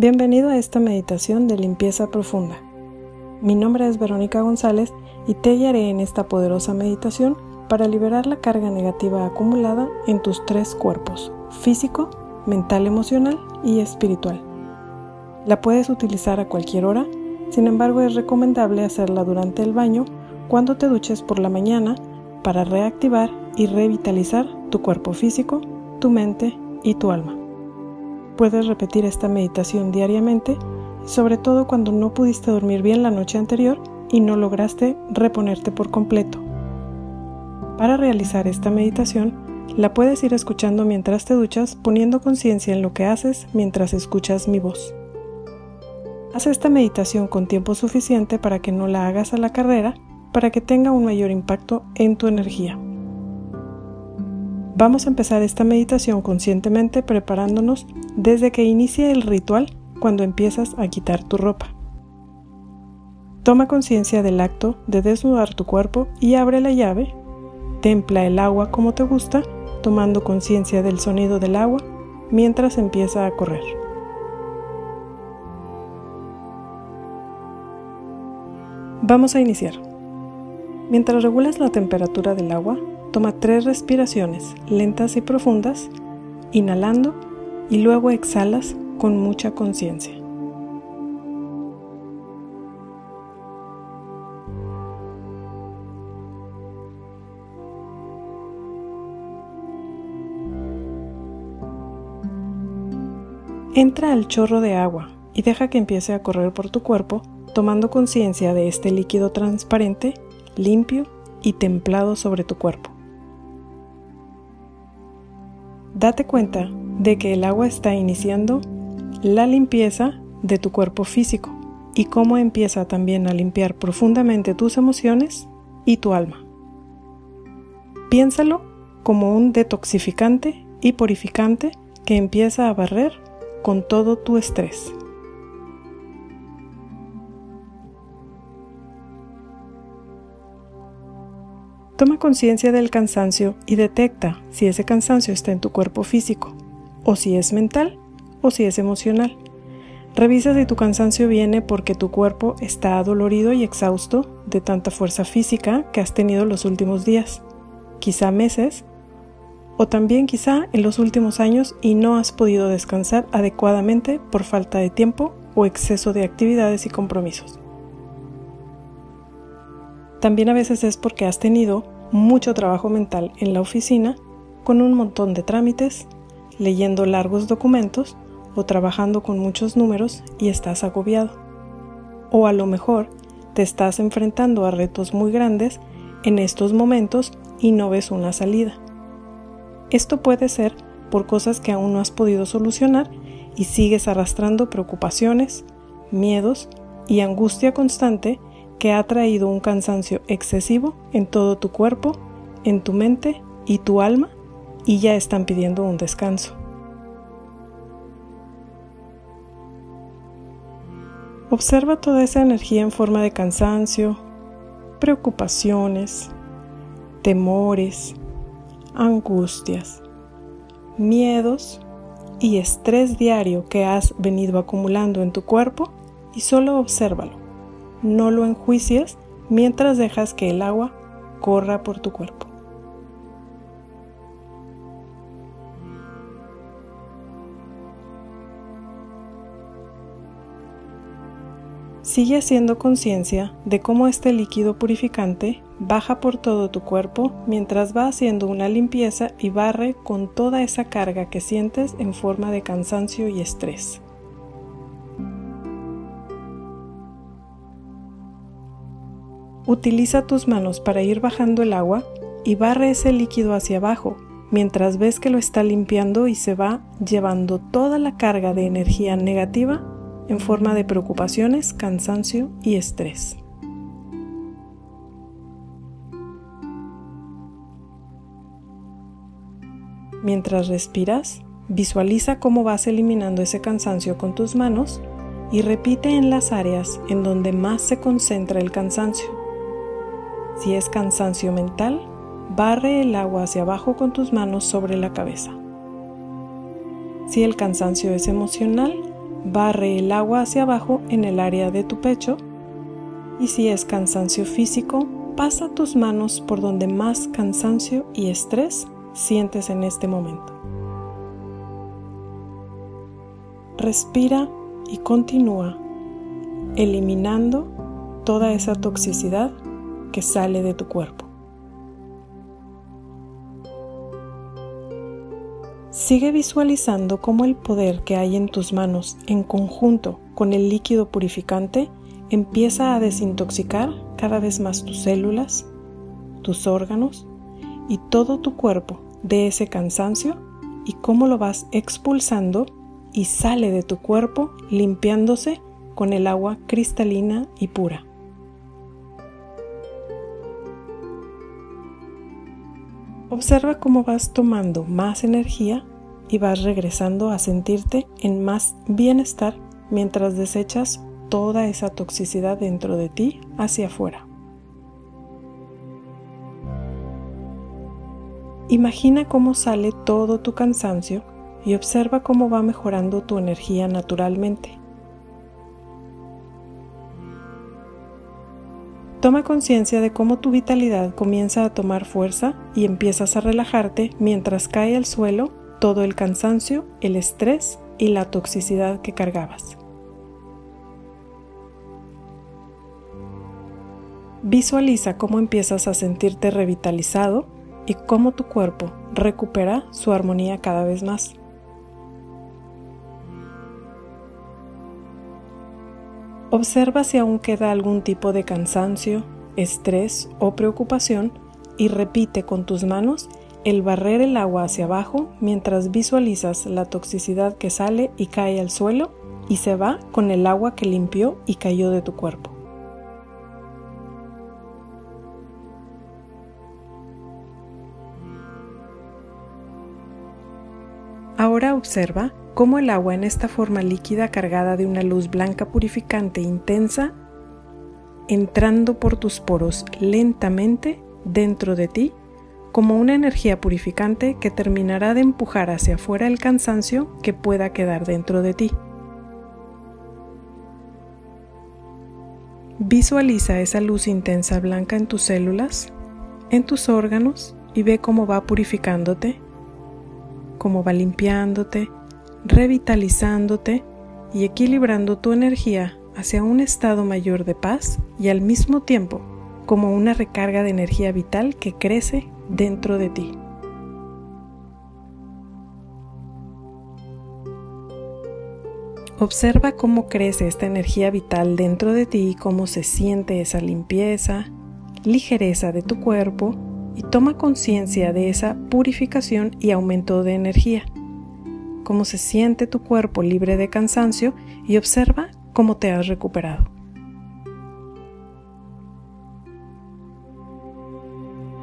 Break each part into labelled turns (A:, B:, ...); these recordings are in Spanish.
A: Bienvenido a esta meditación de limpieza profunda. Mi nombre es Verónica González y te guiaré en esta poderosa meditación para liberar la carga negativa acumulada en tus tres cuerpos, físico, mental, emocional y espiritual. La puedes utilizar a cualquier hora, sin embargo es recomendable hacerla durante el baño cuando te duches por la mañana para reactivar y revitalizar tu cuerpo físico, tu mente y tu alma. Puedes repetir esta meditación diariamente, sobre todo cuando no pudiste dormir bien la noche anterior y no lograste reponerte por completo. Para realizar esta meditación, la puedes ir escuchando mientras te duchas, poniendo conciencia en lo que haces mientras escuchas mi voz. Haz esta meditación con tiempo suficiente para que no la hagas a la carrera, para que tenga un mayor impacto en tu energía. Vamos a empezar esta meditación conscientemente preparándonos desde que inicie el ritual cuando empiezas a quitar tu ropa. Toma conciencia del acto de desnudar tu cuerpo y abre la llave. Templa el agua como te gusta, tomando conciencia del sonido del agua mientras empieza a correr. Vamos a iniciar. Mientras regulas la temperatura del agua, Toma tres respiraciones lentas y profundas, inhalando y luego exhalas con mucha conciencia. Entra al chorro de agua y deja que empiece a correr por tu cuerpo, tomando conciencia de este líquido transparente, limpio y templado sobre tu cuerpo. Date cuenta de que el agua está iniciando la limpieza de tu cuerpo físico y cómo empieza también a limpiar profundamente tus emociones y tu alma. Piénsalo como un detoxificante y purificante que empieza a barrer con todo tu estrés. Toma conciencia del cansancio y detecta si ese cansancio está en tu cuerpo físico, o si es mental, o si es emocional. Revisa si tu cansancio viene porque tu cuerpo está adolorido y exhausto de tanta fuerza física que has tenido los últimos días, quizá meses, o también quizá en los últimos años y no has podido descansar adecuadamente por falta de tiempo o exceso de actividades y compromisos. También a veces es porque has tenido mucho trabajo mental en la oficina con un montón de trámites, leyendo largos documentos o trabajando con muchos números y estás agobiado. O a lo mejor te estás enfrentando a retos muy grandes en estos momentos y no ves una salida. Esto puede ser por cosas que aún no has podido solucionar y sigues arrastrando preocupaciones, miedos y angustia constante que ha traído un cansancio excesivo en todo tu cuerpo, en tu mente y tu alma y ya están pidiendo un descanso. Observa toda esa energía en forma de cansancio, preocupaciones, temores, angustias, miedos y estrés diario que has venido acumulando en tu cuerpo y solo obsérvalo no lo enjuicies mientras dejas que el agua corra por tu cuerpo. Sigue haciendo conciencia de cómo este líquido purificante baja por todo tu cuerpo mientras va haciendo una limpieza y barre con toda esa carga que sientes en forma de cansancio y estrés. Utiliza tus manos para ir bajando el agua y barre ese líquido hacia abajo mientras ves que lo está limpiando y se va llevando toda la carga de energía negativa en forma de preocupaciones, cansancio y estrés. Mientras respiras, visualiza cómo vas eliminando ese cansancio con tus manos y repite en las áreas en donde más se concentra el cansancio. Si es cansancio mental, barre el agua hacia abajo con tus manos sobre la cabeza. Si el cansancio es emocional, barre el agua hacia abajo en el área de tu pecho y si es cansancio físico, pasa tus manos por donde más cansancio y estrés sientes en este momento. Respira y continúa eliminando toda esa toxicidad que sale de tu cuerpo. Sigue visualizando cómo el poder que hay en tus manos en conjunto con el líquido purificante empieza a desintoxicar cada vez más tus células, tus órganos y todo tu cuerpo de ese cansancio y cómo lo vas expulsando y sale de tu cuerpo limpiándose con el agua cristalina y pura. Observa cómo vas tomando más energía y vas regresando a sentirte en más bienestar mientras desechas toda esa toxicidad dentro de ti hacia afuera. Imagina cómo sale todo tu cansancio y observa cómo va mejorando tu energía naturalmente. Toma conciencia de cómo tu vitalidad comienza a tomar fuerza y empiezas a relajarte mientras cae al suelo todo el cansancio, el estrés y la toxicidad que cargabas. Visualiza cómo empiezas a sentirte revitalizado y cómo tu cuerpo recupera su armonía cada vez más. Observa si aún queda algún tipo de cansancio, estrés o preocupación y repite con tus manos el barrer el agua hacia abajo mientras visualizas la toxicidad que sale y cae al suelo y se va con el agua que limpió y cayó de tu cuerpo. Ahora observa cómo el agua en esta forma líquida cargada de una luz blanca purificante intensa, entrando por tus poros lentamente dentro de ti, como una energía purificante que terminará de empujar hacia afuera el cansancio que pueda quedar dentro de ti. Visualiza esa luz intensa blanca en tus células, en tus órganos y ve cómo va purificándote, cómo va limpiándote, revitalizándote y equilibrando tu energía hacia un estado mayor de paz y al mismo tiempo como una recarga de energía vital que crece dentro de ti. Observa cómo crece esta energía vital dentro de ti y cómo se siente esa limpieza, ligereza de tu cuerpo y toma conciencia de esa purificación y aumento de energía cómo se siente tu cuerpo libre de cansancio y observa cómo te has recuperado.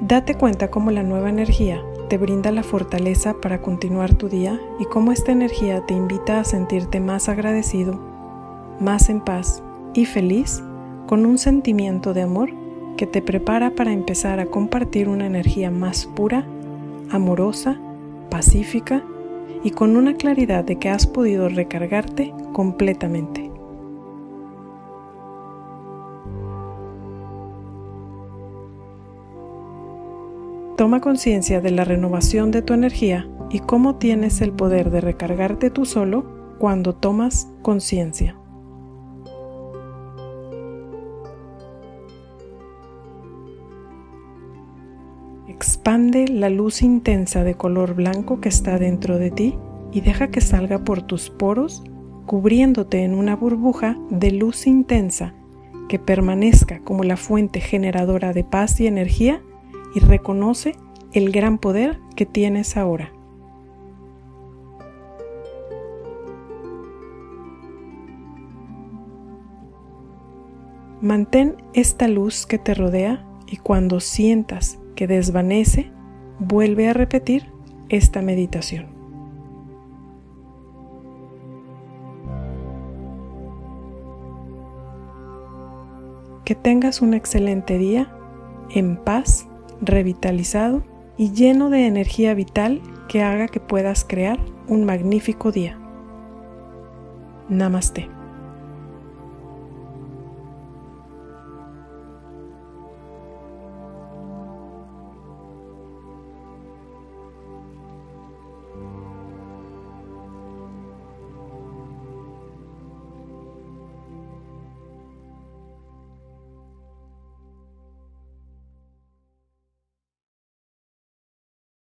A: Date cuenta cómo la nueva energía te brinda la fortaleza para continuar tu día y cómo esta energía te invita a sentirte más agradecido, más en paz y feliz con un sentimiento de amor que te prepara para empezar a compartir una energía más pura, amorosa, pacífica y con una claridad de que has podido recargarte completamente. Toma conciencia de la renovación de tu energía y cómo tienes el poder de recargarte tú solo cuando tomas conciencia. Expande la luz intensa de color blanco que está dentro de ti y deja que salga por tus poros, cubriéndote en una burbuja de luz intensa que permanezca como la fuente generadora de paz y energía y reconoce el gran poder que tienes ahora. Mantén esta luz que te rodea y cuando sientas que desvanece, vuelve a repetir esta meditación. Que tengas un excelente día, en paz, revitalizado y lleno de energía vital que haga que puedas crear un magnífico día. Namaste.